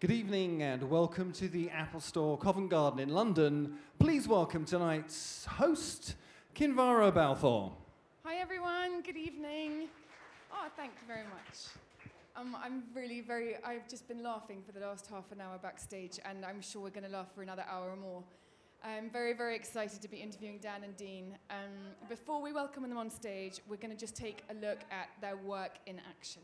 Good evening and welcome to the Apple Store Covent Garden in London. Please welcome tonight's host, Kinvara Balfour. Hi everyone, good evening. Oh, thank you very much. Um, I'm really very, I've just been laughing for the last half an hour backstage, and I'm sure we're going to laugh for another hour or more. I'm very, very excited to be interviewing Dan and Dean. Um, before we welcome them on stage, we're going to just take a look at their work in action.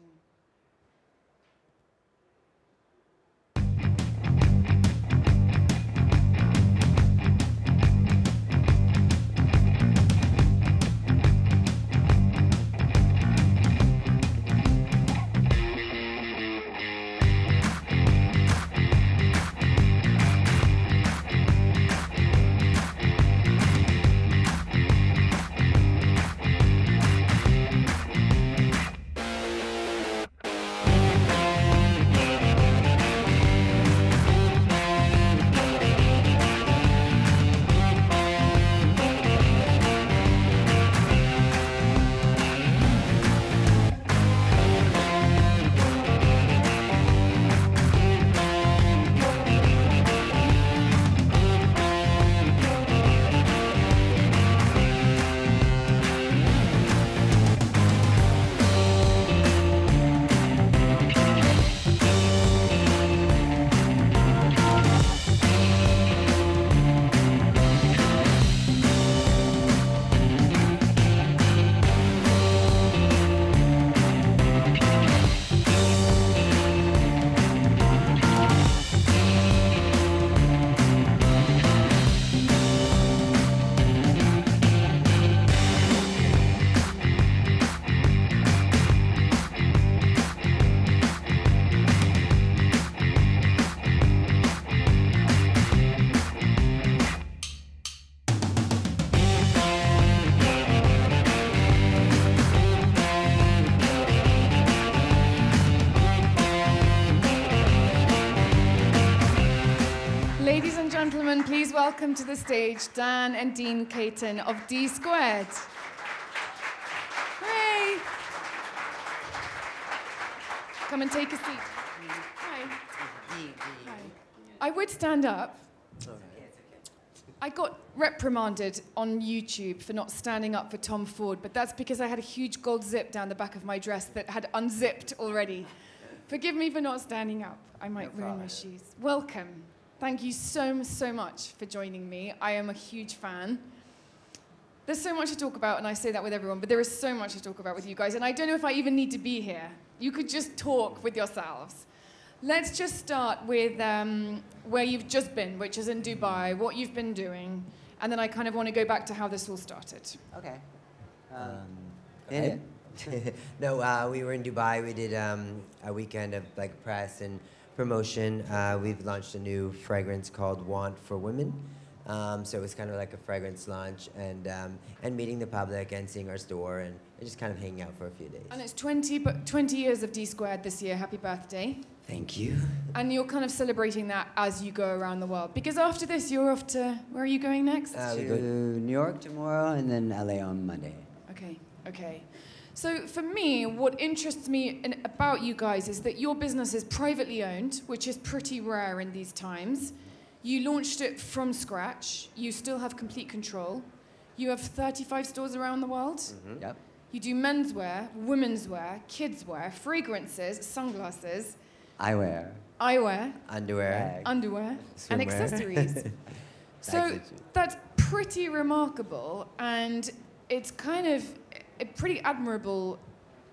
Please welcome to the stage Dan and Dean Caten of D Squared. Hey! Come and take a seat. Hi. Hi. I would stand up. I got reprimanded on YouTube for not standing up for Tom Ford, but that's because I had a huge gold zip down the back of my dress that had unzipped already. Forgive me for not standing up. I might ruin my shoes. Welcome. Thank you so, so much for joining me. I am a huge fan. There's so much to talk about, and I say that with everyone, but there is so much to talk about with you guys, and I don't know if I even need to be here. You could just talk with yourselves. Let's just start with um, where you've just been, which is in Dubai, what you've been doing, and then I kind of want to go back to how this all started. Okay. Um, Um, no, uh, we were in Dubai. We did um, a weekend of like press and promotion. Uh, we've launched a new fragrance called Want for Women. Um, so it was kind of like a fragrance launch and um, and meeting the public and seeing our store and just kind of hanging out for a few days. And it's 20, bu- 20 years of D squared this year. Happy birthday. Thank you. And you're kind of celebrating that as you go around the world. Because after this, you're off to, where are you going next? Uh, to New York tomorrow and then LA on Monday. Okay, okay. So for me, what interests me in, about you guys is that your business is privately owned, which is pretty rare in these times. You launched it from scratch. You still have complete control. You have 35 stores around the world. Mhm. Yep. You do menswear, women's wear, kids wear, fragrances, sunglasses, Eyewear. eyewear, Underwear. Bag. underwear, Swimwear. and accessories. so that's pretty remarkable, and it's kind of pretty admirable.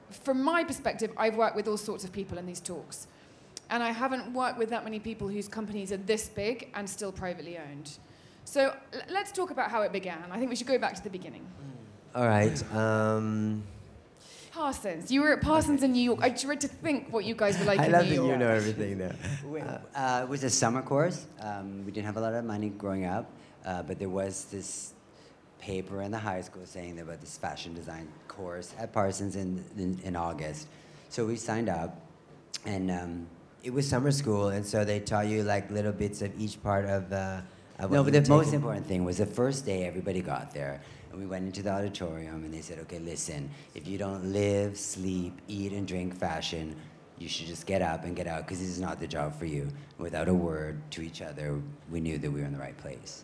From my perspective, I've worked with all sorts of people in these talks, and I haven't worked with that many people whose companies are this big and still privately owned. So l- let's talk about how it began. I think we should go back to the beginning. All right. Um, Parsons, you were at Parsons in New York. I dread to think what you guys were like I in love that you know everything there. We- uh, it was a summer course. Um, we didn't have a lot of money growing up, uh, but there was this paper in the high school saying about this fashion design course at Parsons in, in, in August. So we signed up, and um, It was summer school, and so they taught you like little bits of each part of. Uh, of no, what but the most important thing was the first day everybody got there, and we went into the auditorium, and they said, "Okay, listen, if you don't live, sleep, eat, and drink fashion, you should just get up and get out because this is not the job for you. Without a word to each other, we knew that we were in the right place.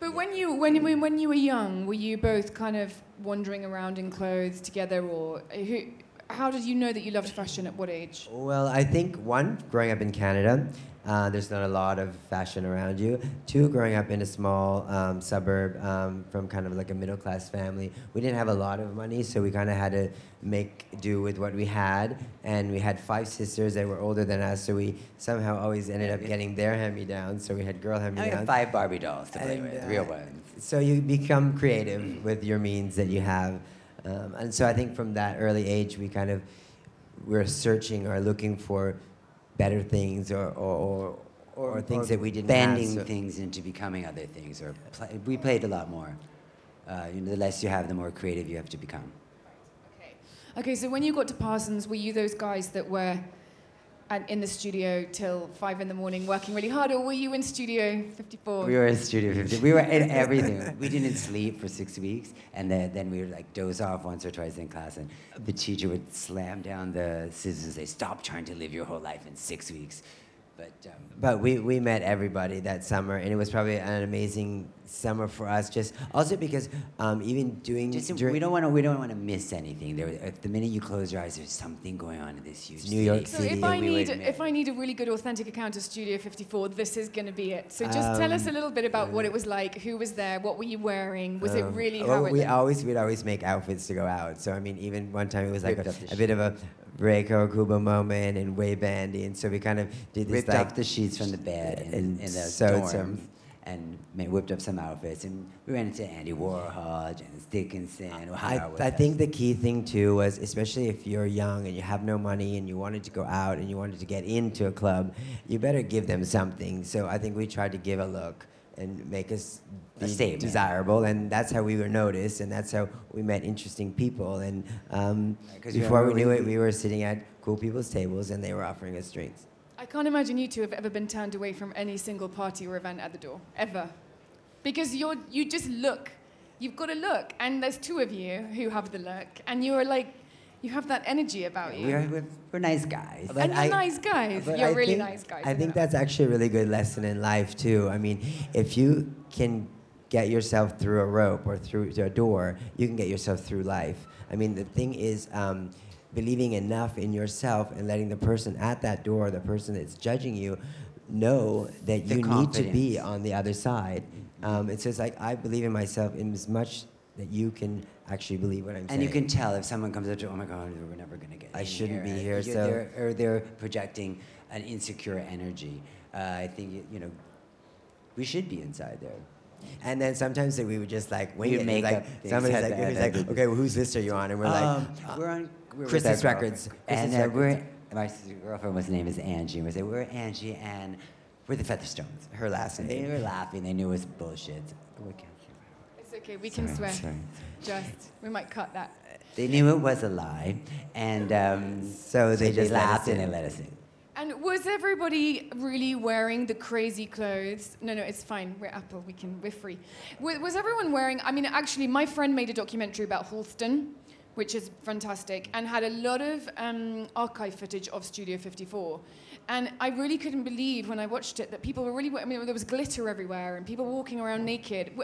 But when you when, when you were young, were you both kind of wandering around in clothes together, or who? How did you know that you loved fashion at what age? Well, I think one, growing up in Canada, uh, there's not a lot of fashion around you. Two, growing up in a small um, suburb um, from kind of like a middle class family, we didn't have a lot of money, so we kind of had to make do with what we had. And we had five sisters that were older than us, so we somehow always ended up getting their hand me downs. So we had girl hand me I downs. five Barbie dolls to play And, with, uh, real ones. So you become creative with your means that you have. Um, and so I think from that early age, we kind of were searching or looking for better things or, or, or, or things that we didn't bending have. So- things into becoming other things. Or pla we played a lot more. Uh, you know, the less you have, the more creative you have to become. Okay. Okay. So when you got to Parsons, were you those guys that were at, in the studio till five in the morning working really hard, or were you in Studio 54? We were in Studio 54. We were in everything. we didn't sleep for six weeks, and then, then we would like doze off once or twice in class, and the teacher would slam down the scissors and say, "Stop trying to live your whole life in six weeks." But um, But we, we met everybody that summer, and it was probably an amazing summer for us. Just also because um, even doing just during, we don't want to we don't want to miss anything. There, if the minute you close your eyes, there's something going on in this huge It's New York So City, if I need if I need a really good authentic account of Studio 54, this is going to be it. So just tell us a Um, little bit about what it was like, who was there, what were you wearing, was it Um, really well, how we looked? always we'd always make outfits to go out. So I mean, even one time it was like a, a bit of a Rei Kawakubo moment and way bandy, and so we kind of did this ripped like off the sheets from the bed in, and in the dorms some- and ma- whipped up some outfits. And we ran into Andy Warhol, Janice Dickinson, I, I think the key thing too was, especially if you're young and you have no money and you wanted to go out and you wanted to get into a club, you better give them something. So I think we tried to give a look and make us be statement. desirable, and that's how we were noticed, and that's how we met interesting people. And um, 'cause you before we knew we- it, we were sitting at cool people's tables and they were offering us drinks. I can't imagine you two have ever been turned away from any single party or event at the door, ever. Because you're, you just look. You've got a look, and there's two of you who have the look, and you're like, you have that energy about you. we're, we're, we're nice guys. But and you're I- nice guys. You're I really think- nice guys. I think know. that's actually a really good lesson in life too. I mean, if you can get yourself through a rope or through a door, you can get yourself through life. I mean, the thing is um, believing enough in yourself and letting the person at that door, the person that's judging you, know that The you need to be on the other side. Um, it's just like I believe in myself in as much that you can actually believe what I'm saying. And you can tell if someone comes up to, oh my God, we're never going to get I shouldn't be Uh, here, so- they're, or they're projecting an insecure energy. Uh, I think, you know, we should be inside there. And then sometimes we would just like wing You'd make like up somebody's like like, that, like, okay, well, whose list are you on? And we're like, Um, uh, we're on we're Chris's Records. Chris's and uh, we're, Records. my girlfriend, whose name is Angie, we say, we're Angie and we're the Featherstones. her last name. they were laughing. They knew it was bullshit. We can't say It's okay, we can Sorry, swear. sorry. Just, we might cut that. They knew it was a lie, and um, So they just laughed and they let us in. And was everybody really wearing the crazy clothes? No, no, it's fine. We're Apple. We can. We're free. Was, was everyone wearing? I mean, actually, my friend made a documentary about Halston, which is fantastic, and had a lot of um, archive footage of Studio 54. And I really couldn't believe when I watched it that people were really. I mean, there was glitter everywhere and people walking around naked.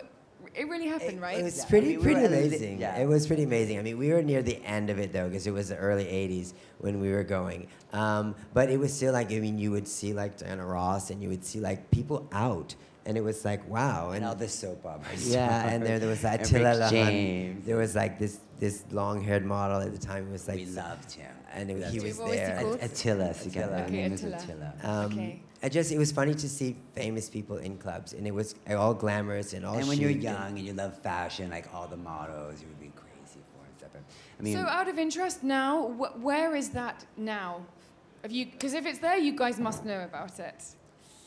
Wh- It really happened, right? It was Yeah, I pretty, mean, we pretty were a amazing. yeah. It was pretty amazing. I mean, we were near the end of it though, because it was the early '80s when we were going. Um, but it was still like, I mean, you would see like Diana Ross, and you would see like people out, and it was like, wow. And all the soap operas. Yeah, and there, there was And Attila Lahan. James. There was like this this long-haired model at the time. It was like we loved him. and it, he him. was What was he there. called? Attila. so you got- Attila. Okay, name Attila. Um, Okay. I just it was funny to see famous people in clubs, and it was all glamorous and all. and when you're chic and- young and you love fashion, like all the models, you would be crazy for and stuff. I mean, so, out of interest, now, wh- where is that now? Have you? Because if it's there, you guys must know about it.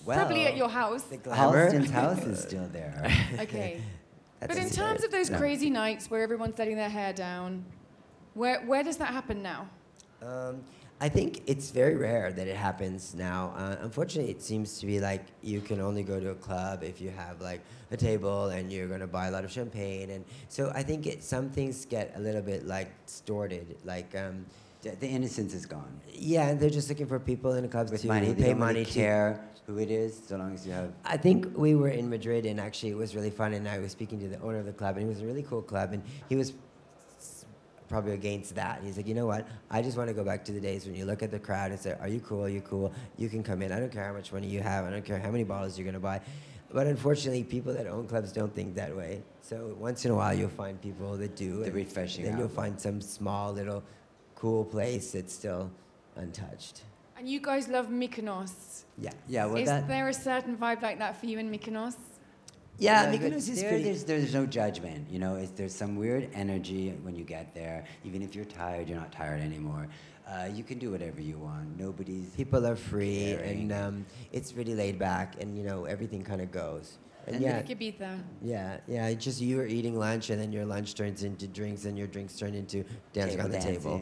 Probably at your house. the glamour. Halston's house is still there. Okay. That's but in terms it. of those No. crazy nights where everyone's letting their hair down, where where does that happen now? Um, I think it's very rare that it happens now. Uh, unfortunately, it seems to be like you can only go to a club if you have like a table and you're gonna buy a lot of champagne, and so I think it, some things get a little bit like distorted. Like um, The, the innocence is gone. Yeah, and they're just looking for people in the clubs With to money, pay money really to care who it is, so long as you have. I think we were in Madrid, and actually it was really fun. And I was speaking to the owner of the club, and it was a really cool club, and he was probably against that. He's like, you know what? I just want to go back to the days when you look at the crowd and say, "Are you cool? Are you cool? You can come in. I don't care how much money you have. I don't care how many bottles you're gonna buy." But unfortunately, people that own clubs don't think that way. So once in a while, you'll find people that do. The and refreshing Then you'll find some small little cool place that's still untouched. And you guys love Mykonos. Yeah. Yeah, well, is that. there a certain vibe like that for you in Mykonos? Yeah, but Mykonos is there, pretty. There's, there's no judgment, you know. It's, there's some weird energy when you get there. Even if you're tired, you're not tired anymore. Uh, you can do whatever you want. Nobody's. people are free caring. and um, it's really laid back and you know everything kind of goes and, And yeah Ibiza. yeah yeah it's just you are eating lunch and then your lunch turns into drinks and your drinks turn into dancing on the table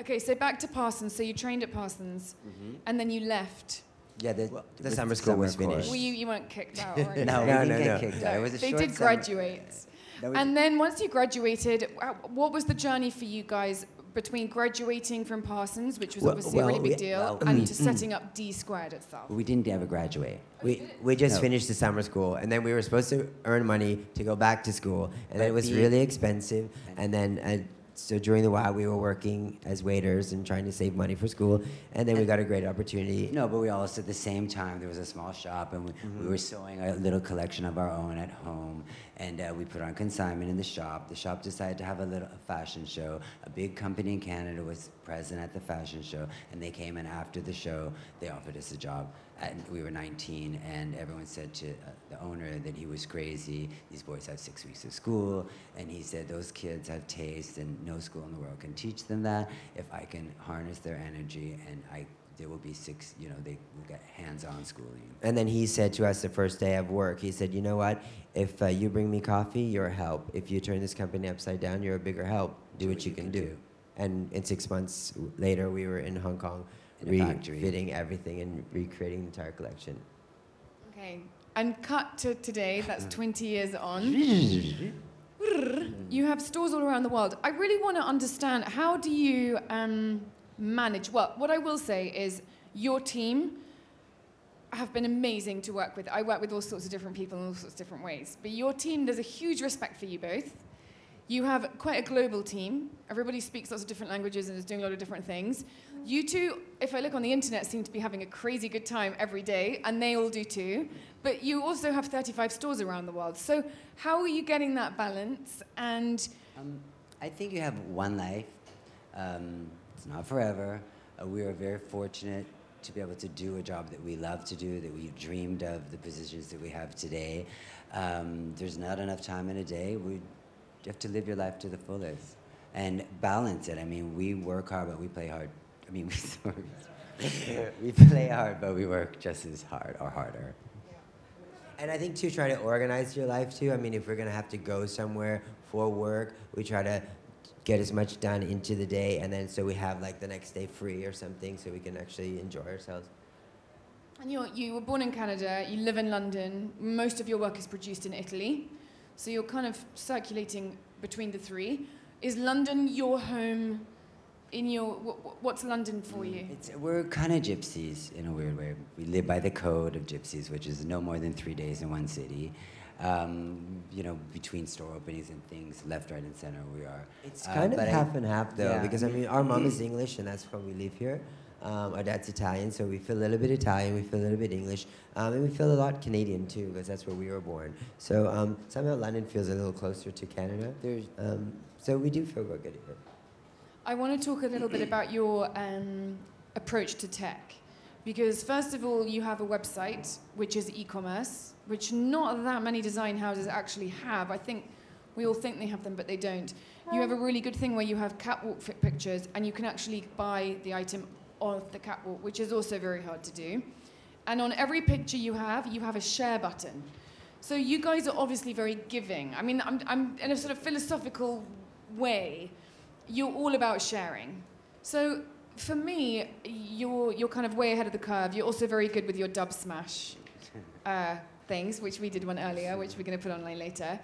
Okay, so back to Parsons. So you trained at Parsons, and- and then you left. Yeah, the, Well, the summer school was course. finished. Well, you, you weren't kicked out or anything. No, we No, didn't no, get no. kicked out. It was a they short did summer. graduate. That was- And then once you graduated, uh, what was the journey for you guys between graduating from Parsons, which was Well- obviously a really big we- deal, well, and mm, to setting up D squared itself? we didn't ever graduate. we, we just No. finished the summer school and then we were supposed to earn money to go back to school and But it was the- really expensive and then uh, so during the while we were working as waiters and trying to save money for school and then we got a great opportunity. No, but we also at the same time there was a small shop and we, we mm-hmm. were sewing a little collection of our own at home, and uh, we put on consignment in the shop. The shop decided to have a little a fashion show. A big company in Canada was present at the fashion show, and they came in after the show. They offered us a job. And we were 19, and everyone said to uh, the owner that he was crazy. These boys have six weeks of school, and he said those kids have taste, and no school in the world can teach them that. If I can harness their energy, and I there will be six, you know, they will get hands-on schooling. And then he said to us the first day of work, he said, you know what? If uh, you bring me coffee, you're a help. If you turn this company upside down, you're a bigger help. Do what you can do. And in six months later, we were in Hong Kong, In refitting everything and recreating the entire collection. Okay, and cut to today, that's 20 years on. You have stores all around the world. I really want to understand how do you um, manage? Well, what I will say is your team have been amazing to work with. I work with all sorts of different people in all sorts of different ways. But your team, there's a huge respect for you both. You have quite a global team. Everybody speaks lots of different languages and is doing a lot of different things. You two, if I look on the internet, seem to be having a crazy good time every day, and they all do too. But you also have 35 stores around the world. So how are you getting that balance? And Um, I think you have one life. Um, it's not forever. Uh, we are very fortunate to be able to do a job that we love to do, that we dreamed of, the positions that we have today. Um, there's not enough time in a day. We you have to live your life to the fullest and balance it. I mean, we work hard, but we play hard. I mean, we, sorry. we play hard, but we work just as hard or harder. And I think too, try to organize your life too. I mean, if we're gonna have to go somewhere for work, we try to get as much done into the day, and then so we have like the next day free or something, so we can actually enjoy ourselves. And you're, you were born in Canada, you live in London, most of your work is produced in Italy, so you're kind of circulating between the three. Is London your home? In your wh- what's London for mm, you? It's, we're kind of gypsies in a weird way. We live by the code of gypsies, which is no more than three days in one city. Um, you know, between store openings and things, left, right, and center, we are. It's Uh, kind of but I- half and half though, yeah. because I mean, our mom is English, and that's why we live here. Um, our dad's Italian, so we feel a little bit Italian, we feel a little bit English, um, and we feel a lot Canadian too, because that's where we were born. So um, somehow London feels a little closer to Canada. There's, Um, so we do feel good here. I want to talk a little bit about your um, approach to tech. Because, first of all, you have a website, which is e commerce, which not that many design houses actually have. I think we all think they have them, but they don't. You have a really good thing where you have catwalk fit pictures and you can actually buy the item off the catwalk, which is also very hard to do. And on every picture you have, you have a share button. So you guys are obviously very giving. I mean, I'm, I'm in a sort of philosophical way, you're all about sharing. So for me, you're, you're kind of way ahead of the curve. You're also very good with your dub smash uh, things, which we did one earlier, which we're going to put online later.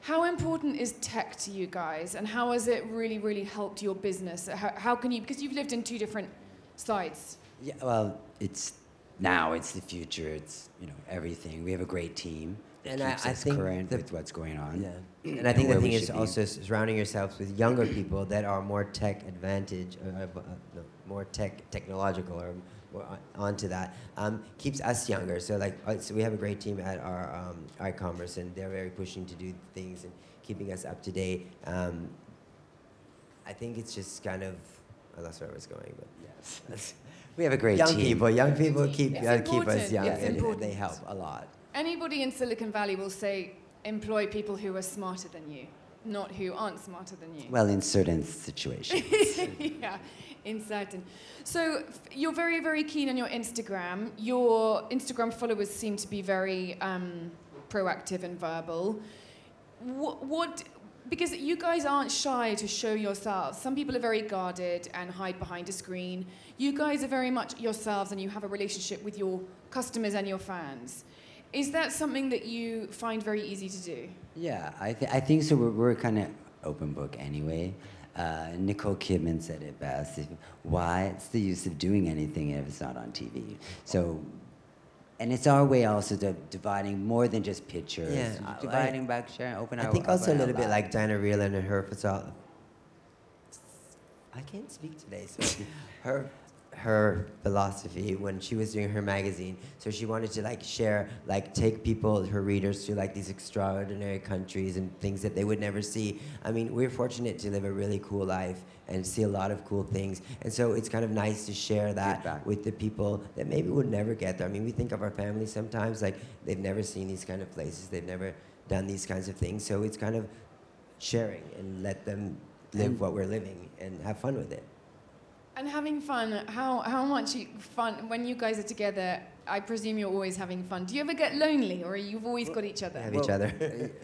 How important is tech to you guys, and how has it really, really helped your business? How, how can you, because you've lived in two different sides. Yeah, well, it's now, it's the future, it's, you know, everything. We have a great team And I- keeps I us think current the- with what's going on. Yeah, and I think where the we thing is should be. also surrounding yourselves with younger people that are more tech advantage, uh, uh, no, more tech technological or more onto that um, keeps us younger. So like, uh, so we have a great team at our um, e-commerce, and they're very pushing to do things and keeping us up to date. Um, I think it's just kind of, I lost where I was going, but Yes. We have a great young team. people, young people keep It's uh, keep us young, it's and important. they help a lot. Anybody in Silicon Valley will say, employ people who are smarter than you, not who aren't smarter than you. Well, in certain situations. yeah, in certain. So f- you're very, very keen on your Instagram. Your Instagram followers seem to be very um, proactive and verbal. What, what, because you guys aren't shy to show yourselves. Some people are very guarded and hide behind a screen. You guys are very much yourselves and you have a relationship with your customers and your fans. Is that something that you find very easy to do? Yeah, I, th- I think so. We're, we're kind of open book anyway. Uh, Nicole Kidman said it best. Why? It's the use of doing anything if it's not on TV. So, and it's our way also of dividing more than just pictures. Yeah, I- dividing back, sharing, open I our. think also a little bit like Diana Vreeland and her photography. I can't speak today. So her her philosophy when she was doing her magazine, so she wanted to like share, like take people, her readers to like these extraordinary countries and things that they would never see. I mean, we're fortunate to live a really cool life and see a lot of cool things, and so it's kind of nice to share that with the people that maybe would never get there. I mean, we think of our family sometimes like they've never seen these kind of places, they've never done these kinds of things, so it's kind of sharing and let them live And- what we're living and have fun with it. And having fun, how, how much you- fun, when you guys are together, I presume you're always having fun. Do you ever get lonely or you've always got each other? Have Well, each other.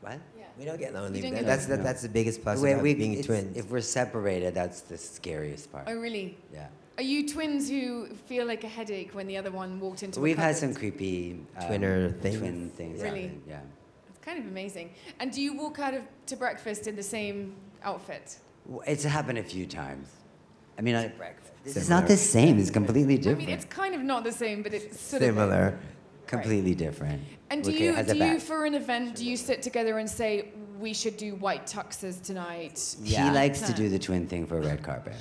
What? Yeah. we don't get lonely. You don't get that's lonely. that, that's the biggest plus We- about we- being twins. If we're separated, that's the scariest part. Oh, really? Yeah. Are you twins who feel like a headache when the other one walked into a room? We've had some creepy um, Twinner things. Twin things. Really? happen, Yeah. It's kind of amazing. And do you walk out of to breakfast in the same outfit? W- It's happened a few times. I mean, I, this is not the same. It's completely different. I different. mean, it's kind of not the same, but it's sort of. Similar. completely different. And do Okay, you, has a do you, back. for an event, do you sit together and say, we should do white tuxes tonight? He Yeah. likes to do the twin thing for a red carpet.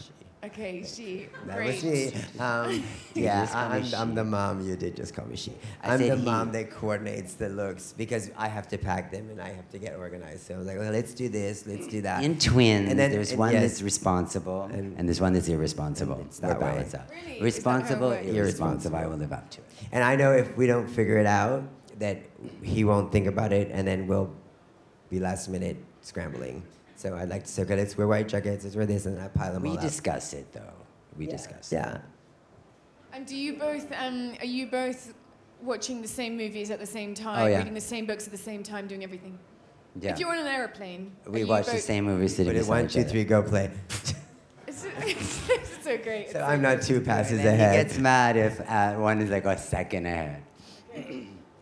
Okay, she. That great. was me. Um, yeah, just I- I'm, I'm the mom. You did just call me she. I I'm the he. mom that coordinates the looks because I have to pack them and I have to get organized. So I was like, well, let's do this, let's do that. In twins, And then- there's and one yes. that's responsible And- and, there's one that's irresponsible. and it's We're that way. out. Really? Is that Responsible, irresponsible. I will live up to it. And I know if we don't figure it out, that he won't think about it, and then we'll be last minute scrambling. So I'd like to say, okay, let's wear white jackets, let's wear this, and I pile them We all up. discuss it though. We discuss. it. Yeah. And do you both, um, are you both watching the same movies at the same time, Oh, yeah. reading the same books at the same time, doing everything? Yeah. If you're on an airplane, are we you watch the both- same movie sitting Put it beside one, each two, other. three, go play. It's, it's so great. It's So so I'm not two passes And then ahead. He gets mad if uh, one is like a second ahead.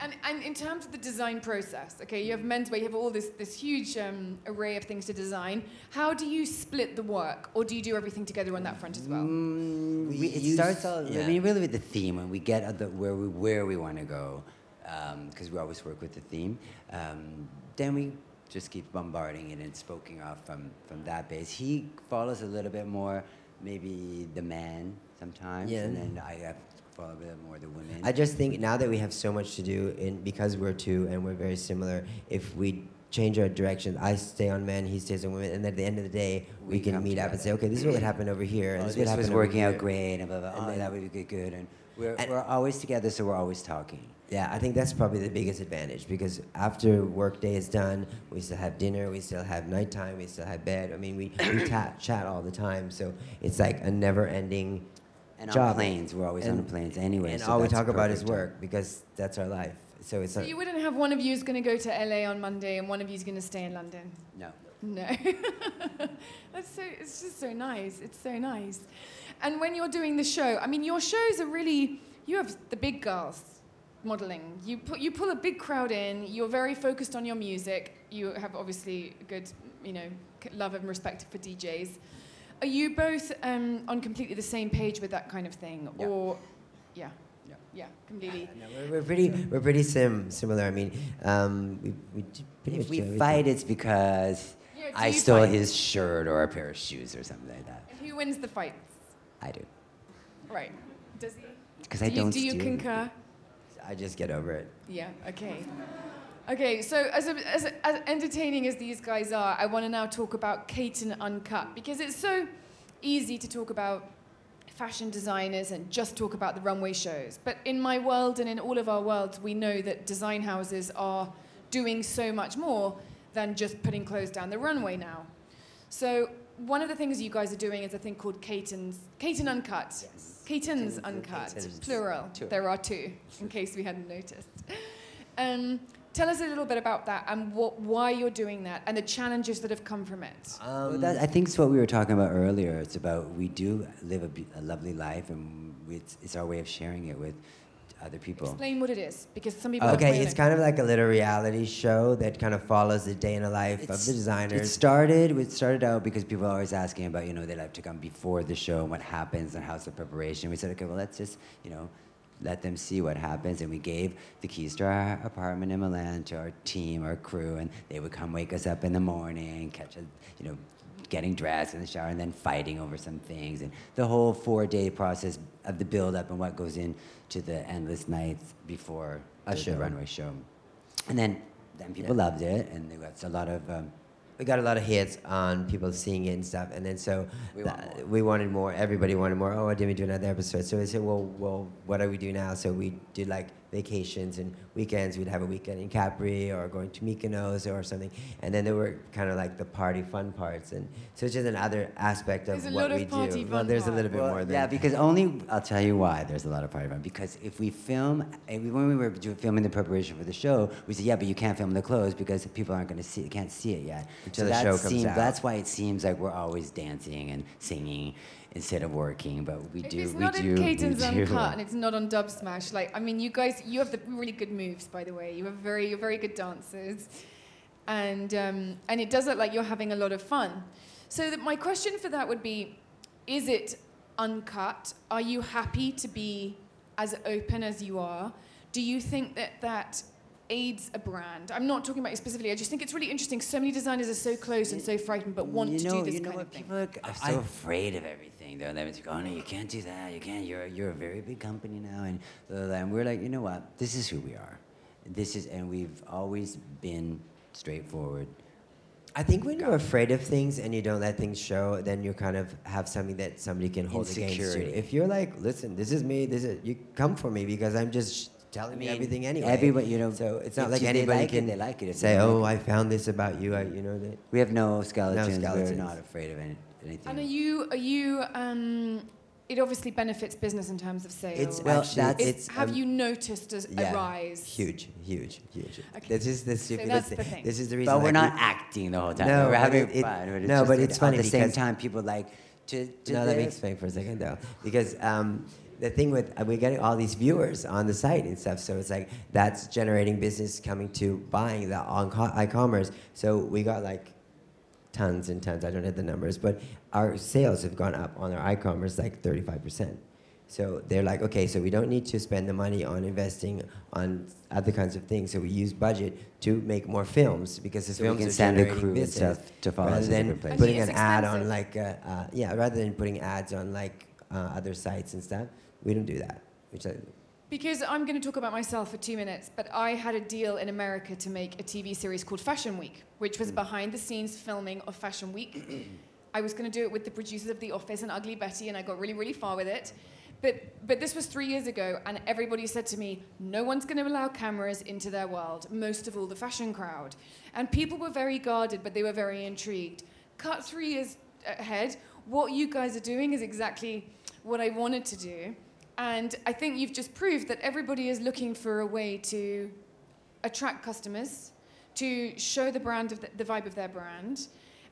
And, and in terms of the design process, okay, you have menswear, you have all this, this huge um, array of things to design. How do you split the work, or do you do everything together on that front as well? Mm, We we, it use- starts all, yeah. I mean, really with the theme, when we get at the, where we, where we want to go, because we always work with the theme, um, then we just keep bombarding it and spoking off from, from that base. He follows a little bit more, maybe the man sometimes, Yeah. and then I have to follow a bit more the women. I just think now that we have so much to do, and because we're two and we're very similar, if we change our direction, I stay on men, he stays on women, and at the end of the day, we, We can meet up and say, okay, this is what happened over here, and oh, this, this is was working out great, and blah, blah, And oh, that would be good, good. And we're, And- we're always together, so we're always talking. Yeah, I think that's probably the biggest advantage because after work day is done, we still have dinner, we still have nighttime, we still have bed. I mean, we, we chat all the time, so it's like a never-ending And job. on planes, we're always on And- the planes anyway. and so all we talk about is perfect time. work because that's our life. So it's So not, you wouldn't have one of you is going to go to LA on Monday and one of you is going to stay in London? No. No. That's so, it's just so nice. It's so nice. And when you're doing the show, I mean, your shows are really, you have the big girls. modeling. You put you pull a big crowd in. You're very focused on your music. You have obviously good, you know, love and respect for DJs. Are you both um, on completely the same page with that kind of thing, Yeah. or yeah, Yeah. yeah, completely? No, we're, we're pretty we're pretty sim similar. I mean, um, we we pretty If much we fight, it's because Yeah, I stole fight? his shirt or a pair of shoes or something like that. And who wins the fights? I do. Right. Does he? Because do I you, don't do you steal. concur? I just get over it. Yeah, okay. Okay, so as, a, as, a, as entertaining as these guys are, I want to now talk about Caten Uncut because it's so easy to talk about fashion designers and just talk about the runway shows. But in my world and in all of our worlds, we know that design houses are doing so much more than just putting clothes down the runway now. So one of the things you guys are doing is a thing called Caten's, Caten Uncut. Yes. Caten's Uncut, Catens. plural. Two. There are two, in case we hadn't noticed. Um, tell us a little bit about that and what, why you're doing that and the challenges that have come from it. Well, Um, that, I think it's what we were talking about earlier. It's about we do live a, be- a lovely life, and we, it's, it's our way of sharing it with other people. Explain what it is, because some people okay, it's know. kind of like a little reality show that kind of follows the day in the life of the the It started. It started out because people are always asking about you know they like to come before the show and what happens and how's the preparation. We said okay, well let's just you know let them see what happens, and we gave the keys to our apartment in Milan to our team, our crew, and they would come wake us up in the morning, catch a you know getting dressed in the shower, and then fighting over some things, and the whole four-day process of the build-up and what goes into the endless nights before A the, runway show. And then then people Yeah. loved it, and there was a lot of. Um, we got a lot of hits on people seeing it and stuff, and then so We tha- want more. we wanted more. Everybody wanted more. Oh, why didn't we do another episode? So we said, well, well, what do we do now? So we did like vacations and weekends. We'd have a weekend in Capri or going to Mykonos or something, and then there were kind of like the party fun parts, and so it's just another aspect of There's a what lot of we party do. Well, fun there's a little bit Well, more than yeah, because only I'll tell you why there's a lot of party fun. Because if we film, when we were filming the preparation for the show, we said, yeah, but you can't film the clothes because people aren't going to see, can't see it yet. Until so the show comes seems, out. That's why it seems like we're always dancing and singing instead of working. But we if do, it's we not do, in we Caten's do. Uncut and it's not on Dub Smash, like, I mean, you guys, you have the really good moves, by the way. You have very, you're very good dancers. And, um, and it does look like you're having a lot of fun. So that my question for that would be, is it uncut? Are you happy to be as open as you are? Do you think that that aids a brand? I'm not talking about you specifically. I just think it's really interesting. So many designers are so close and so frightened, but want you to do this you know kind what? of thing. People are, are so afraid of everything. They're like, oh no, you can't do that. You can't. You're you're a very big company now, and blah, blah, blah. and we're like, you know what? This is who we are. This is, and we've always been straightforward. I think when you're afraid of things and you don't let things show, then you kind of have something that somebody can hold against you. If you're like, listen, this is me, this is you come for me because I'm just telling I me everything anyway. everybody, you know, so it's not like you- they anybody like it, can they like it. If say, "Oh, like I found this about you." I, you know that. We have no skeletons. No skeletons. We're not afraid of any, anything. And are you, are you, um, it obviously benefits business in terms of sales. It's Well, actually that's- It's- it's have um, you noticed a, yeah, rise? Huge, huge, huge. Okay. This is the So stupidest that's the thing. thing. This is the reason. but we're not we- acting the whole time. No, we're but having it- it- fun. but it's no, just but it's funny At the same time, people like to. to no, let me the- explain for a second though, because um, the thing with uh, we're getting all these viewers on the site and stuff, so it's like that's generating business coming to buying the on e-commerce. So we got like tons and tons. I don't have the numbers, but our sales have gone up on our e-commerce like 35 percent. So they're like, okay, so we don't need to spend the money on investing on other kinds of things. So we use budget to make more films because the So we films can are send the generating crew and business stuff to follow rather than different places. putting an it's ad on like uh, uh, yeah, rather than putting ads on like uh, other sites and stuff. We don't do that. Because I'm going to talk about myself for two minutes, but I had a deal in America to make a TV series called Fashion Week, which Mm. was behind the scenes filming of Fashion Week. I was going to do it with the producers of The Office and Ugly Betty, and I got really, really far with it. But, but this was three years ago, and everybody said to me, no one's going to allow cameras into their world, most of all the fashion crowd. And people were very guarded, but they were very intrigued. Cut three years ahead, what you guys are doing is exactly what I wanted to do. And I think you've just proved that everybody is looking for a way to attract customers, to show the brand of the, the vibe of their brand,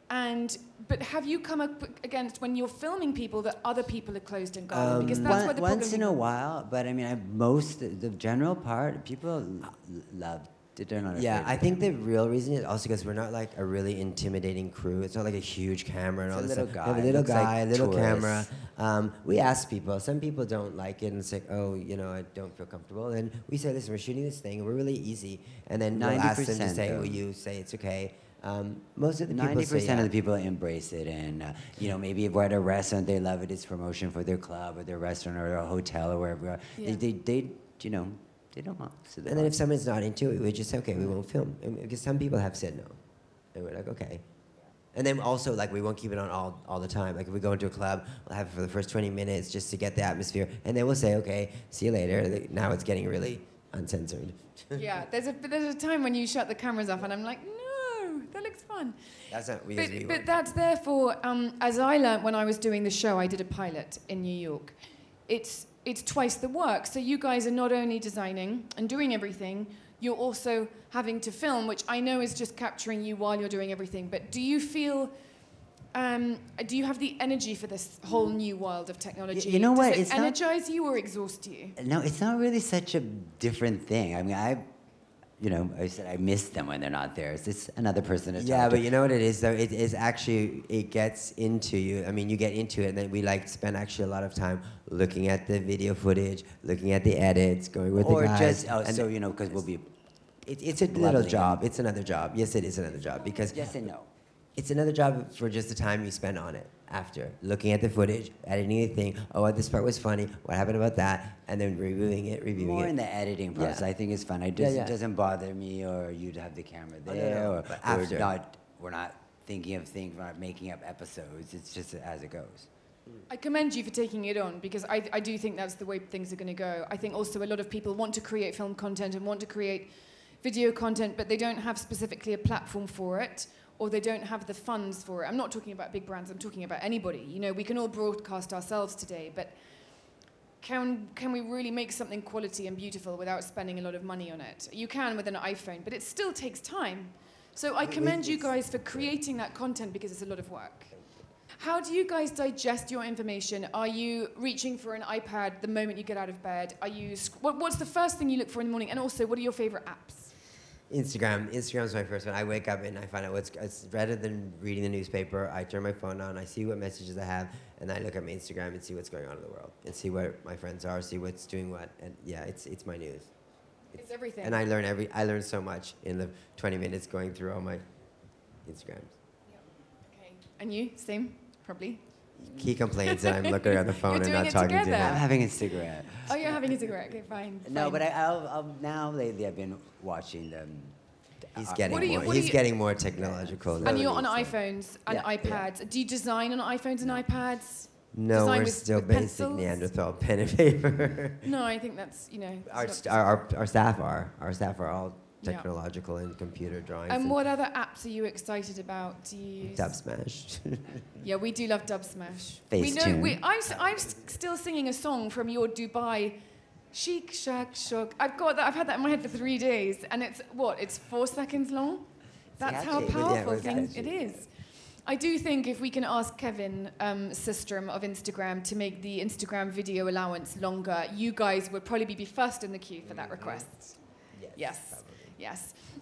And but have you come up against when you're filming people that other people are closed and guarded? because Um, that's One- where the once in a while, but I mean, I, most the general part, people l- love. They're not Yeah, I think it. the real reason is also because we're not like a really intimidating crew. It's not like a huge camera and It's all a this little stuff. We have guy, a little looks like guy, a little camera. Um, we ask people. Some people don't like it and say, "Oh, you know, I don't feel comfortable." And we say, "Listen, we're shooting this thing. We're really easy." And then we'll ask them to 90% say, though. "Will you say it's okay?" Um, most of the people Ninety say, percent yeah. of the people embrace it, and uh, you know maybe if we're at a restaurant, they love it. It's promotion for their club or their restaurant or their hotel or wherever. we. Yeah. They, they, they, you know, they don't want. So And then if someone's not into it, we just say, okay, we won't film. And because some people have said no. And we're like, okay. And then also, like, we won't keep it on all, all the time. Like, if we go into a club, we'll have it for the first 20 minutes just to get the atmosphere. And then we'll say, okay, see you later. Now it's getting really uncensored. yeah, there's a there's a time when you shut the cameras off, and I'm like, no, that looks fun. That's not But, because we but won't. that's therefore, um, as I learned when I was doing the show, I did a pilot in New York. It's it's twice the work. So you guys are not only designing and doing everything, you're also having to film, which I know is just capturing you while you're doing everything. But do you feel? Um, do you have the energy for this whole new world of technology? you know Does what? it It's not- energize you or exhaust you? No, it's not really such a different thing. I mean, I, you know, I said I miss them when they're not there. It's just another person to Yeah, talk but to. you know what it is though? It is actually it gets into you. I mean, you get into it, and then we like spend actually a lot of time looking at the video footage, looking at the edits, going with or the guys. Or just oh, and so you know, because we'll be it, it's a little Lovely. job. It's another job. Yes, it is another job because yes and no. it's another job for just the time you spend on it after looking at the footage, editing the thing. Oh, this part was funny. What happened about that? And then reviewing it, reviewing More it. in the editing process, Yeah. I think is fun. It, Yeah, just, yeah. it doesn't bother me, or you to have the camera Oh, no, there, no, or but we're after. not we're not thinking of things, we're not making up episodes. It's just as it goes. I commend you for taking it on because I, I do think that's the way things are going to go. I think also a lot of people want to create film content and want to create video content, but they don't have specifically a platform for it or they don't have the funds for it. I'm not talking about big brands, I'm talking about anybody. You know, we can all broadcast ourselves today, but can, can we really make something quality and beautiful without spending a lot of money on it? You can with an iPhone, but it still takes time. So I commend you guys for creating that content because it's a lot of work. How do you guys digest your information? Are you reaching for an iPad the moment you get out of bed? Are you what, what's the first thing you look for in the morning? And also, what are your favorite apps? Instagram. Instagram's my first one. I wake up and I find out what's it's rather than reading the newspaper. I turn my phone on. I see what messages I have, and I look at my Instagram and see what's going on in the world and see where my friends are, see what's doing what, and yeah, it's it's my news. It's everything. And I learn every I learn so much in the 20 minutes going through all my Instagrams. okay. And you? Same, probably. He complains that I'm looking at the phone and doing not it talking to together. I'm having a cigarette. Oh, you're having a cigarette. Okay, fine. No, fine. but I, I'll, I'll, now lately I've been watching them. He's uh, getting What are you- more. what are He's you- getting more technological. now. And you're on so- iPhones and Yeah, yeah. iPads. Do you design on iPhones and iPads? no, design we're with- still with basic pencils? Neanderthal pen and paper. No, I think that's you know. it's our, not- st- our, our, our staff are. Our staff are all Yeah. technological and computer drawings. and what other apps are you excited about? Do you use? Dub Smash. Yeah, we do love Dub Smash. we know. We, I'm, I'm still singing a song from your Dubai, Chic Shack Shook. I've got that. I've had that in my head for three days, and it's what? It's four seconds long. That's how. Yeah, powerful it's thing it is. I do think if we can ask Kevin um, Systrom of Instagram to make the Instagram video allowance longer, you guys would probably be first in the queue for that request. Yes. Yes.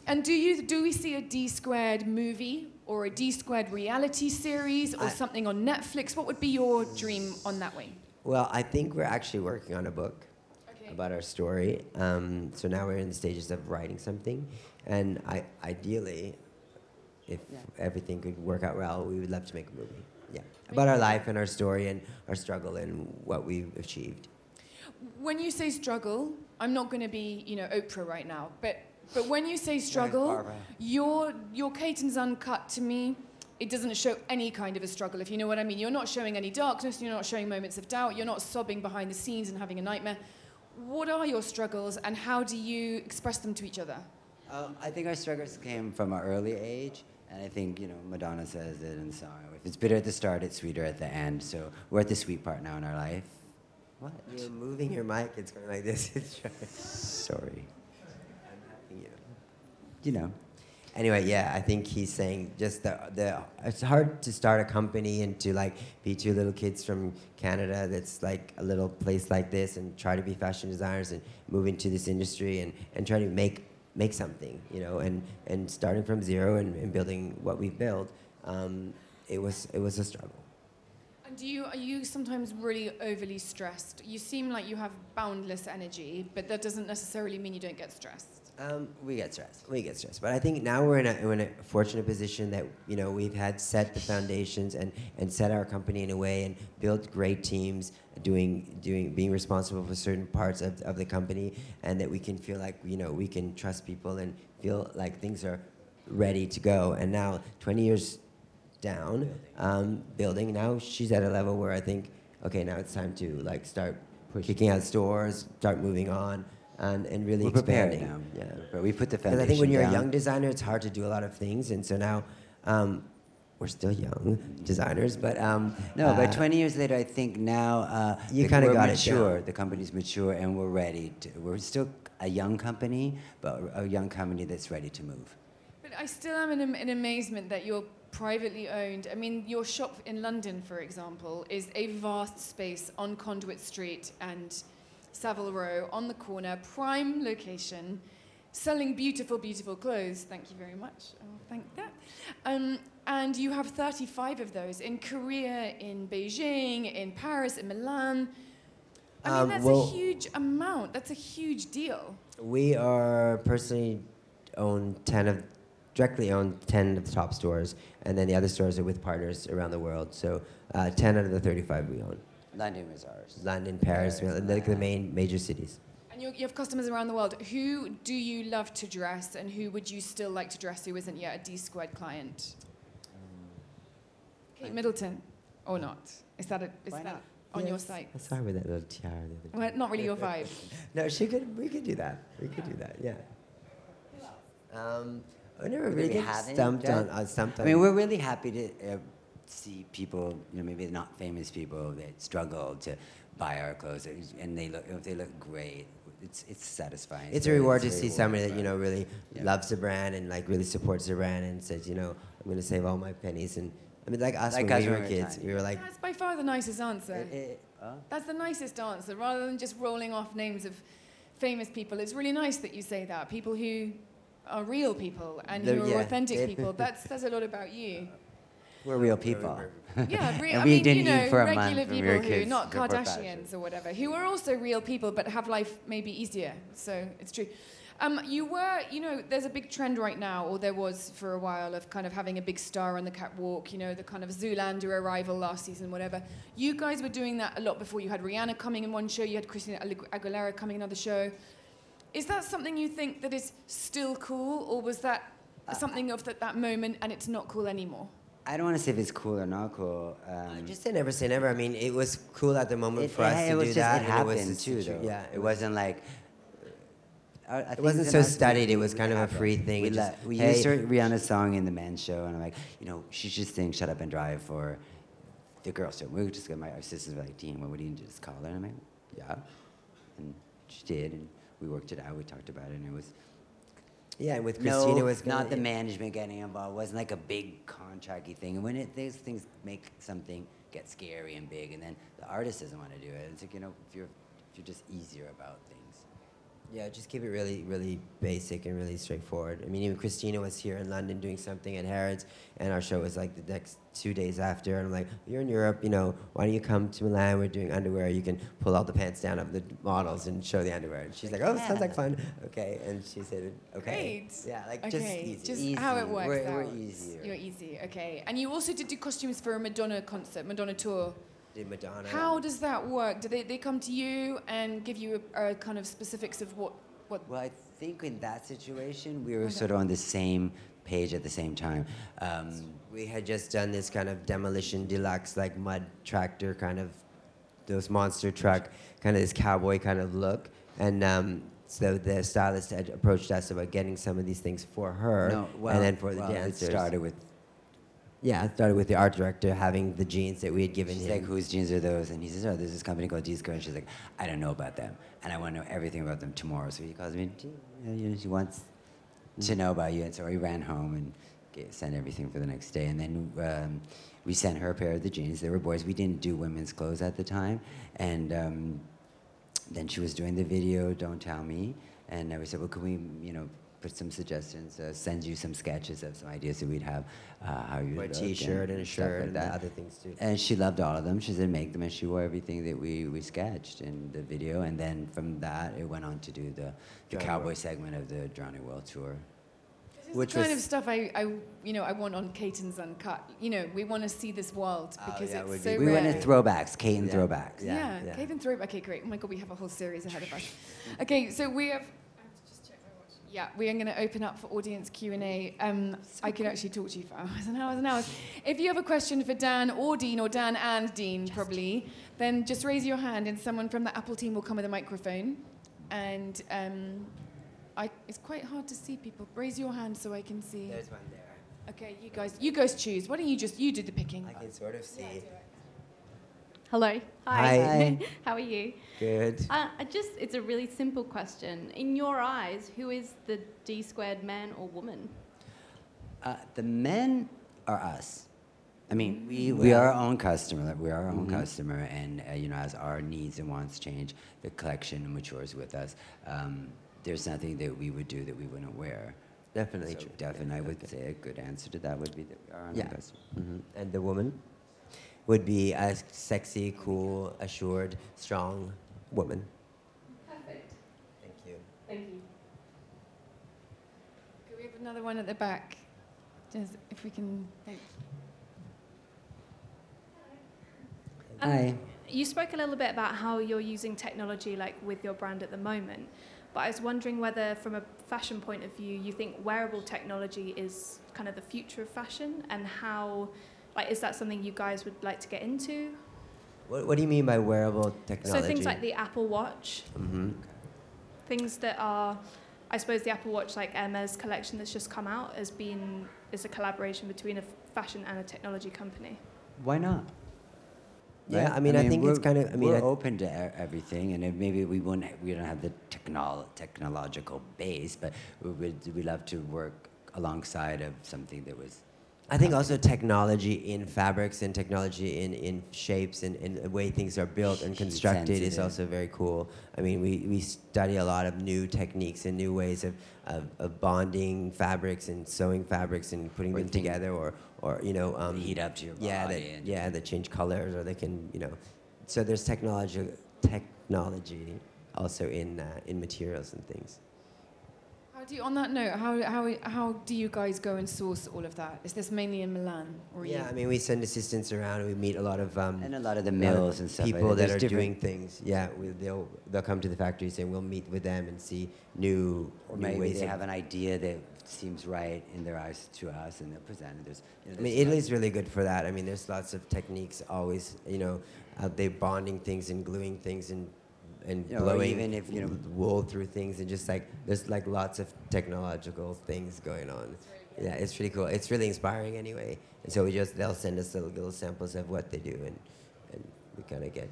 And do you do we see a D squared movie or a D squared reality series or I- something on Netflix? What would be your dream on that way? Well, I think we're actually working on a book Okay. about our story. Um, so now we're in the stages of writing something, and I ideally, if Yeah. everything could work out well, we would love to make a movie. Yeah, about our life and our story and our struggle and what we've achieved. When you say struggle, I'm not going to be, you know, Oprah right now, but but when you say struggle, Barbara. your your Caten's uncut to me. It doesn't show any kind of a struggle, if you know what I mean. You're not showing any darkness. You're not showing moments of doubt. You're not sobbing behind the scenes and having a nightmare. What are your struggles, and how do you express them to each other? Um, I think our struggles came from an early age, and I think you know Madonna says it in the song. If it's bitter at the start, it's sweeter at the end. So we're at the sweet part now in our life. What? You're moving your mic. It's going like this. It's. Sorry. You. Know. anyway, yeah, I think he's saying just the the it's hard to start a company and to like be two little kids from Canada that's like a little place like this and try to be fashion designers and move into this industry and, and try to make make something, you know, and, and starting from zero and, and building what we've built, um, it was it was a struggle. And do you are you sometimes really overly stressed? You seem like you have boundless energy, but that doesn't necessarily mean you don't get stressed. Um, we get stressed. We get stressed. But I think now we're in a, we're in a fortunate position that you know we've had set the foundations and, and set our company in a way and built great teams doing doing being responsible for certain parts of, of the company and that we can feel like you know we can trust people and feel like things are ready to go. And now 20 years down, um, building now she's at a level where I think okay now it's time to like start kicking out stores, start moving on and, and really We're expanding. now. Yeah. But we put the Because foundation I think when you're down. a young designer, it's hard to do a lot of things, and so now um, we're still young designers, but um, No, uh, but 20 years later, I think now uh, You the- kinda we're got mature. down. The company's mature, and we're ready. To, we're still a young company, but a young company that's ready to move. But I still am in, am- in amazement that you're privately owned. I mean, your shop in London, for example, is a vast space on Conduit Street and Savile Row on the corner, prime location, selling beautiful, beautiful clothes. Thank you very much. I'll thank that. Um, and you have 35 of those in Korea, in Beijing, in Paris, in Milan. I mean, Um, that's well- a huge amount. That's a huge deal. we are personally own ten of directly own ten of the top stores, and then the other stores are with partners around the world. So uh, ten out of the thirty-five we own. London was ours. London, Paris, Paris, like the main major cities. And you, you have customers around the world. Who do you love to dress, and who would you still like to dress who isn't yet a D squared client? Kate Middleton, or not? Is that a, is Why that not? on your site? I saw her with that little tiara. The other day. Well, not really your vibe. No, she could. We could do that. We could do that. Yeah. Um, I never really get haven't stumped done? on. Uh, stumped I on. mean, we're really happy to uh, see people, you know, maybe not famous people that struggle to buy our clothes, and they look they look great, it's it's satisfying. it's a very- reward to it's a see reward, somebody that you know really Yeah. loves the brand and like really supports the brand and says, you know, I'm going to save all my pennies. And I mean, like us Like when us we were kids, tiny. we were like, That's by far the nicest answer. It- it- uh, That's the nicest answer. Rather than just rolling off names of famous people, it's really nice that you say that. People who are real people and who They're- yeah. authentic people. That says a lot about you. We're real people. Yeah, re- And I we mean, didn't you know, eat for a month regular when we people were who, kids not. Kardashians or whatever, who are also real people but have life maybe easier. So it's true. Um, you were, you know, there's a big trend right now, or there was for a while, of kind of having a big star on the catwalk, you know, the kind of Zoolander arrival last season, whatever. You guys were doing that a lot before. You had Rihanna coming in one show, you had Christina Agu- Aguilera coming in another show. Is that something you think that is still cool, or was that Uh, something of that, that moment and it's not cool anymore? I don't want to say if it's cool or not cool. Um, just say never say never. I mean, it was cool at the moment it, for us it to was do just, that. It happened it was too, though. Yeah, it wasn't like. uh, I- I It wasn't so studied, it was kind of a free thing, We, just, we hey- used her, Rihanna's song in the men's show, and I'm like, you know, she should sing "Shut Up and Drive" for the girls' show. We were just got my our sisters were like, "Dean, what would you just call her?" And I'm like, "Yeah," and she did, and we worked it out. We talked about it, and it was Yeah, and with no, Christina was gonna- not the management getting involved. It wasn't like a big contracty thing. And when it, these things make something get scary and big, and then the artist doesn't want to do it, it's like you know, if you're if you're just easier about things. Yeah, just keep it really, really basic and really straightforward. I mean, even Christina was here in London doing something at Harrods, and our show was like the next two days after. And I'm like, you're in Europe, you know, why don't you come to Milan? We're doing underwear. You can pull all the pants down of the models and show the underwear. And she's like, oh, sounds like fun. Okay, and she said, okay. Great. Yeah, like just easy. just Easy. how it works We're- out. we're easier. You're easy, okay. And you also did do costumes for a Madonna concert, Madonna tour. Did Madonna. How does that work? Do they, they come to you and give you a, a kind of specifics of what, what Well, I think in that situation, we were Okay. sort of on the same page at the same time. Um, We had just done this kind of demolition deluxe, like mud tractor kind of, those monster truck, kind of this cowboy kind of look. And um, so the stylist had approached us about getting some of these things for her, no, well, and then for the well, dancers. It started with Yeah, it started with the art director having the jeans that we had given She's him. like, whose jeans are those? And he says, oh, there's this company called Square. And she's like, I don't know about them. And I want to know everything about them tomorrow. So he calls me, "Gee, you know, she wants to know about you. And so we ran home and get, sent everything for the next day. And then um, we sent her a pair of the jeans. They were boys. We didn't do women's clothes at the time. And um, then she was doing the video, Don't Tell Me. And we said, well, can we, you know, put some suggestions, uh, send you some sketches of some ideas that we'd have, uh, how you Or a look T-shirt and a stuff shirt like and that. other things too. And she loved all of them. She said make them, and she wore everything that we, we sketched in the video. And then from that, it went on to do the, the Drowned cowboy World. segment of the Drowned World Tour. This is Which the kind was- of stuff I, I, you know, I want on Caten's Uncut. You know, we want to see this world Oh, because yeah, it would it's be so we rare. went in throwbacks, Kate and Yeah. throwbacks. Yeah, Yeah, yeah. Caten Throwback. Okay, great. Oh my God, we have a whole series ahead of us. Okay, so we have. I have to just check my watch. Yeah, we are going to open up for audience Q and A. Um, I could actually talk to you for hours and hours and hours. If you have a question for Dan or Dean or Dan and Dean probably, then just raise your hand and someone from the Apple team will come with a microphone. And um, I, it's quite hard to see people. Raise your hand so I can see. There's one there. Okay, you guys, you guys choose. Why don't you just you do the picking? I can sort of see. Hello. Hi. How are you? Good. Uh, I just, it's a really simple question. In your eyes, who is the D squared man or woman? Uh, the men are us. I mean, we, we are our own customer. like, We are our own customer, and uh, you know, as our needs and wants change, the collection matures with us. Um, there's nothing that we would do that we wouldn't wear. Definitely So true. Definitely, I would Okay. say a good answer to that would be that we are our own Yeah. customer. hmm And the woman would be a sexy, cool, assured, strong woman. Perfect. Thank you. Thank you. Okay, we have another one at the back. Just if we can. Thank Um, Hi. You spoke a little bit about how you're using technology like with your brand at the moment, but I was wondering whether from a fashion point of view you think wearable technology is kind of the future of fashion and how like is that something you guys would like to get into? What, what do you mean by wearable technology? So things like the Apple Watch, Mm-hmm. things that are I suppose the Apple Watch like Hermès collection that's just come out has been is a collaboration between a fashion and a technology company. Why not? Yeah, Right? I mean, I think it's kind of- I mean, we're I- open to e- everything, and if maybe we won't, we don't have the technol- technological base, but we would we love to work alongside of something that was. I think also technology in fabrics and technology in, in shapes and, and the way things are built and constructed is also very cool. I mean, we, we study a lot of new techniques and new ways of, of, of bonding fabrics and sewing fabrics and putting Or them together or, or you know, um, heat up to your yeah, body that, and yeah, that change colors or they can, you know. So there's technology, technology also in, uh, in materials and things. How do you, on that note, how, how, how do you guys go and source all of that? Is this mainly in Milan? Or Yeah, you? I mean, we send assistants around and we meet a lot of um, And a lot of the mills and stuff. like people that are different- doing things. Yeah, we, they'll they'll come to the factories and we'll meet with them and see new Or new maybe ways they of. have an idea that seems right in their eyes to us, and they'll present it. There's, you know, I mean, there's Italy's really good for that. I mean, there's lots of techniques always, you know, out there bonding things and gluing things and and You know, blowing even if, you know- wool through things and just like there's like lots of technological things going on. Yeah, it's pretty cool. It's really inspiring anyway. And so we just they'll send us little, little samples of what they do and and we kind of get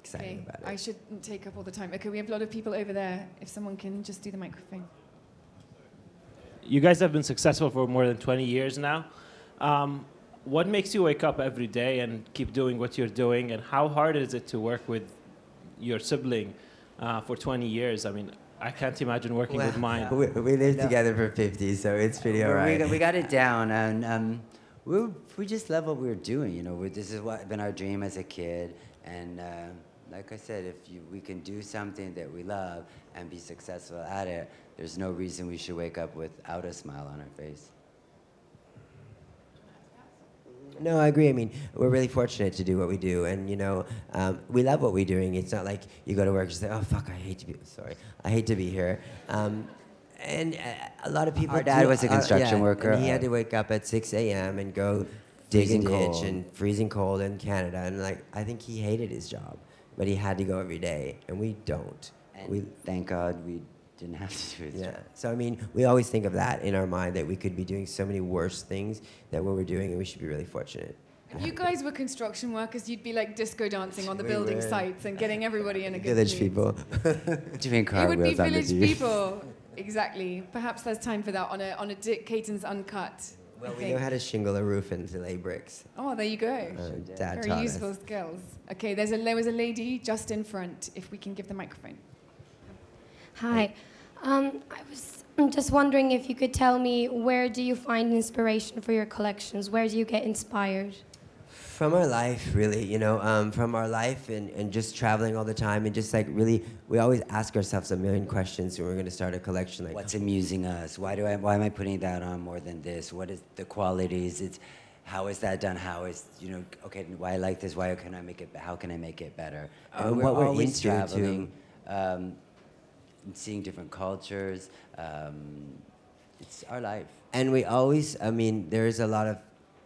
excited Okay, about it. I shouldn't take up all the time. Okay, we have a lot of people over there. If someone can just do the microphone. You guys have been successful for more than 20 years now. Um, what makes you wake up every day and keep doing what you're doing? And how hard is it to work with your sibling uh, for 20 years? I mean, I can't imagine working with mine. We, we lived No. together for 50, so it's pretty We- all we, got, we got it down, and um, we we just love what we were doing. You know, we, this is what been our dream as a kid, and uh, like I said, if you, we can do something that we love and be successful at it, there's no reason we should wake up without a smile on our face. No, I agree. I mean, we're really fortunate to do what we do, and you know, um, we love what we're doing. It's not like you go to work and say, "Oh fuck, I hate to be sorry, I hate to be here." Um, and uh, a lot of people. Our dad do- was a uh, construction yeah, worker, and he had uh, to wake up at 6 a.m. and go dig a ditch cold. and freezing cold in Canada, and like I think he hated his job, but he had to go every day, and we don't. And we thank God we didn't have to do it. yeah. So I mean, we always think of that in our mind that we could be doing so many worse things that what we're doing, and we should be really fortunate. If you guys were construction workers, you'd be like disco dancing on the We building were. sites and getting everybody in a good Village mood. people. Doing It would be cartwheels on the village people. exactly. Perhaps there's time for that on a on a Dick Caten's Uncut. Well, I we think. know how to shingle a roof and to lay bricks. Oh, there you go. Uh, Dad Very taught useful us. skills. Okay, there's a, there was a lady just in front. If we can give the microphone. Hi. Um, I was just wondering if you could tell me where do you find inspiration for your collections? Where do you get inspired? From our life, really, you know, um, from our life and, and just traveling all the time and just like really, we always ask ourselves a million questions when we're going to start a collection. Like, What's amusing us? Why do I? Why am I putting that on more than this? What is the qualities? It's how is that done? How is you know? Okay, why I like this? Why can I make it? How can I make it better? Uh, And what we're always into, too. traveling, um, and seeing different cultures. Um, it's our life. and we always, I mean, there is a lot of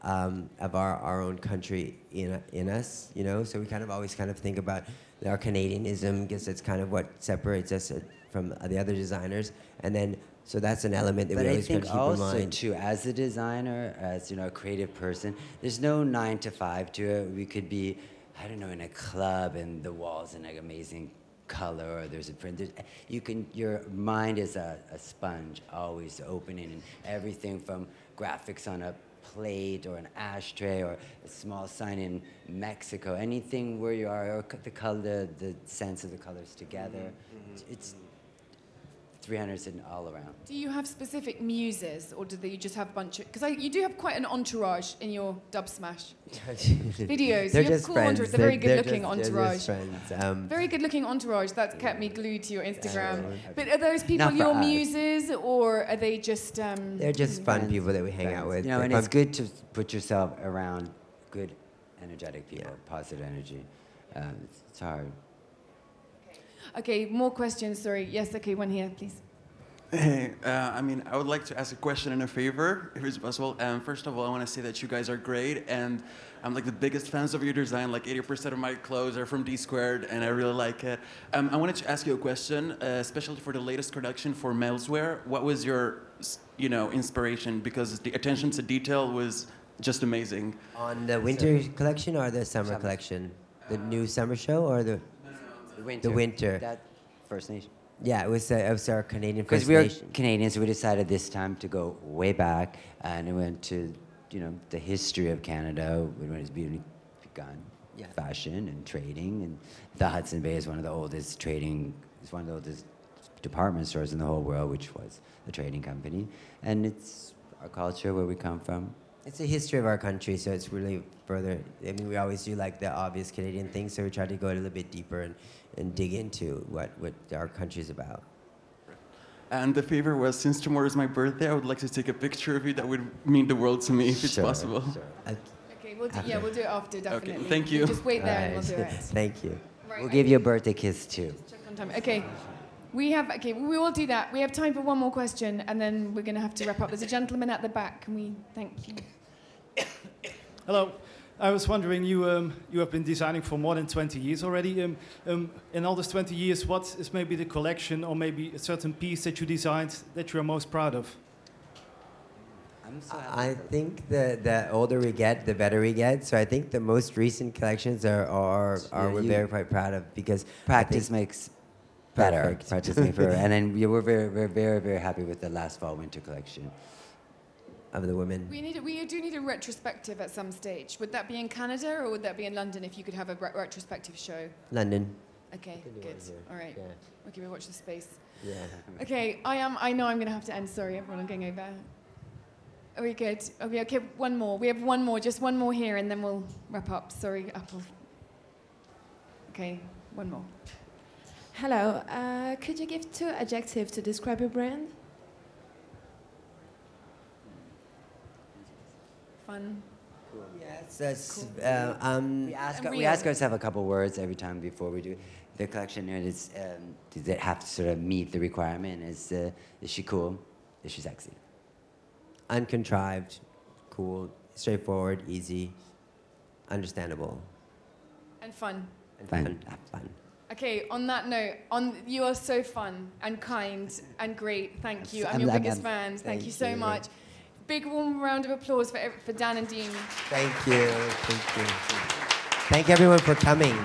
um, of our, our own country in, in us, you know, so we kind of always kind of think about our Canadianism because it's kind of what separates us uh, from the other designers. And then, so that's an element that But we always kind of keep in also mind. too, as a designer, as you know, a creative person, there's no nine to five to it. We could be, I don't know, in a club and the walls in like amazing color, or there's a print. There's, you can, your mind is a, a sponge, always opening, and everything from graphics on a plate or an ashtray or a small sign in Mexico, anything where you are, or the color, the sense of the colors together. Mm-hmm. Mm-hmm. It's mm-hmm. 300 and all around. Do you have specific muses, or do you just have a bunch of? Because you do have quite an entourage in your Dubsmash videos. They're you have cool friends. entourage. They're very They're- they're good-looking just- they're just entourage. friends. Um, Very good-looking entourage. That's kept me glued to your Instagram. Yeah. But are those people your us. muses, or are they just? Um, they're just fun Friends, people that we hang out with. You know, They're and fun- it's good to put yourself around good, energetic people, Yeah. positive energy. Um, it's, it's hard. Okay, more questions. Sorry. Yes. Okay, one here, please. Hey, uh, I mean, I would like to ask a question and a favor, if it's possible. Um, first of all, I want to say that you guys are great, and I'm like the biggest fans of your design. Like 80% of my clothes are from D Squared, and I really like it. Um, I wanted to ask you a question, uh, especially for the latest production for menswear. What was your, you know, inspiration? Because the attention to detail was just amazing. On the winter collection or the summer Summer. collection? The new summer show or the? The winter. winter. That First Nation. Yeah, it was, uh, it was our Canadian First Because we Nation. Canadians, we decided this time to go way back, and we went to, you know, the history of Canada, when it's begun, Yeah. fashion and trading, and the Hudson Bay is one of the oldest trading, it's one of the oldest department stores in the whole world, which was the trading company, and it's our culture, where we come from. It's the history of our country, so it's really further. I mean, we always do like the obvious Canadian things, so we try to go a little bit deeper and, and dig into what, what our country's about. And the favor was, since tomorrow is my birthday, I would like to take a picture of you. That would mean the world to me, if it's Sure, possible. sure. Okay, we'll do, yeah, we'll do it after, definitely. thank you. Just wait there and we'll do alright. it. Thank you. Right, We'll I give you a birthday kiss too. Check on time. Okay. We have, okay, we will do that. We have time for one more question and then we're going to have to wrap up. There's a gentleman at the back. Can we, thank you. Hello. I was wondering, you, um, you have been designing for more than 20 years already. Um, um, in all those 20 years, what is maybe the collection or maybe a certain piece that you designed that you are most proud of? I'm so I think the, the older we get, the better we get. So I think the most recent collections are, are, are Yeah, we're very quite proud of because Practice makes better. Perfect. Practice makes better. and then we were very, very, very, very happy with the last fall winter collection. Of the women. We, need a, we do need a retrospective at some stage. Would that be in Canada or would that be in London if you could have a re- retrospective show? London. Okay, good. All right. Yeah. Okay, we watch the space. Yeah. Okay, I am. I know I'm going to have to end. Sorry, everyone. I'm going over. Are we good? Are we okay? One more. We have one more. Just one more here, and then we'll wrap up. Sorry, Apple. Okay, one more. Hello. Uh, could you give two adjectives to describe your brand? Fun. Yes, that's, uh, um, We ask, we ask ourselves a couple words every time before we do the collection. And it's, um, does it have to sort of meet the requirement? Is, uh, is she cool? Is she sexy? uncontrived, cool, straightforward, easy, understandable, And fun. and Fun. fun. Fun. Okay. On that note, on you are so fun and kind and great. Thank you. I'm, I'm- your I'm- biggest I'm- fan. Thank, you so you. much. Big warm round of applause for for Dan and Dean. Thank you. Thank you. Thank everyone for coming.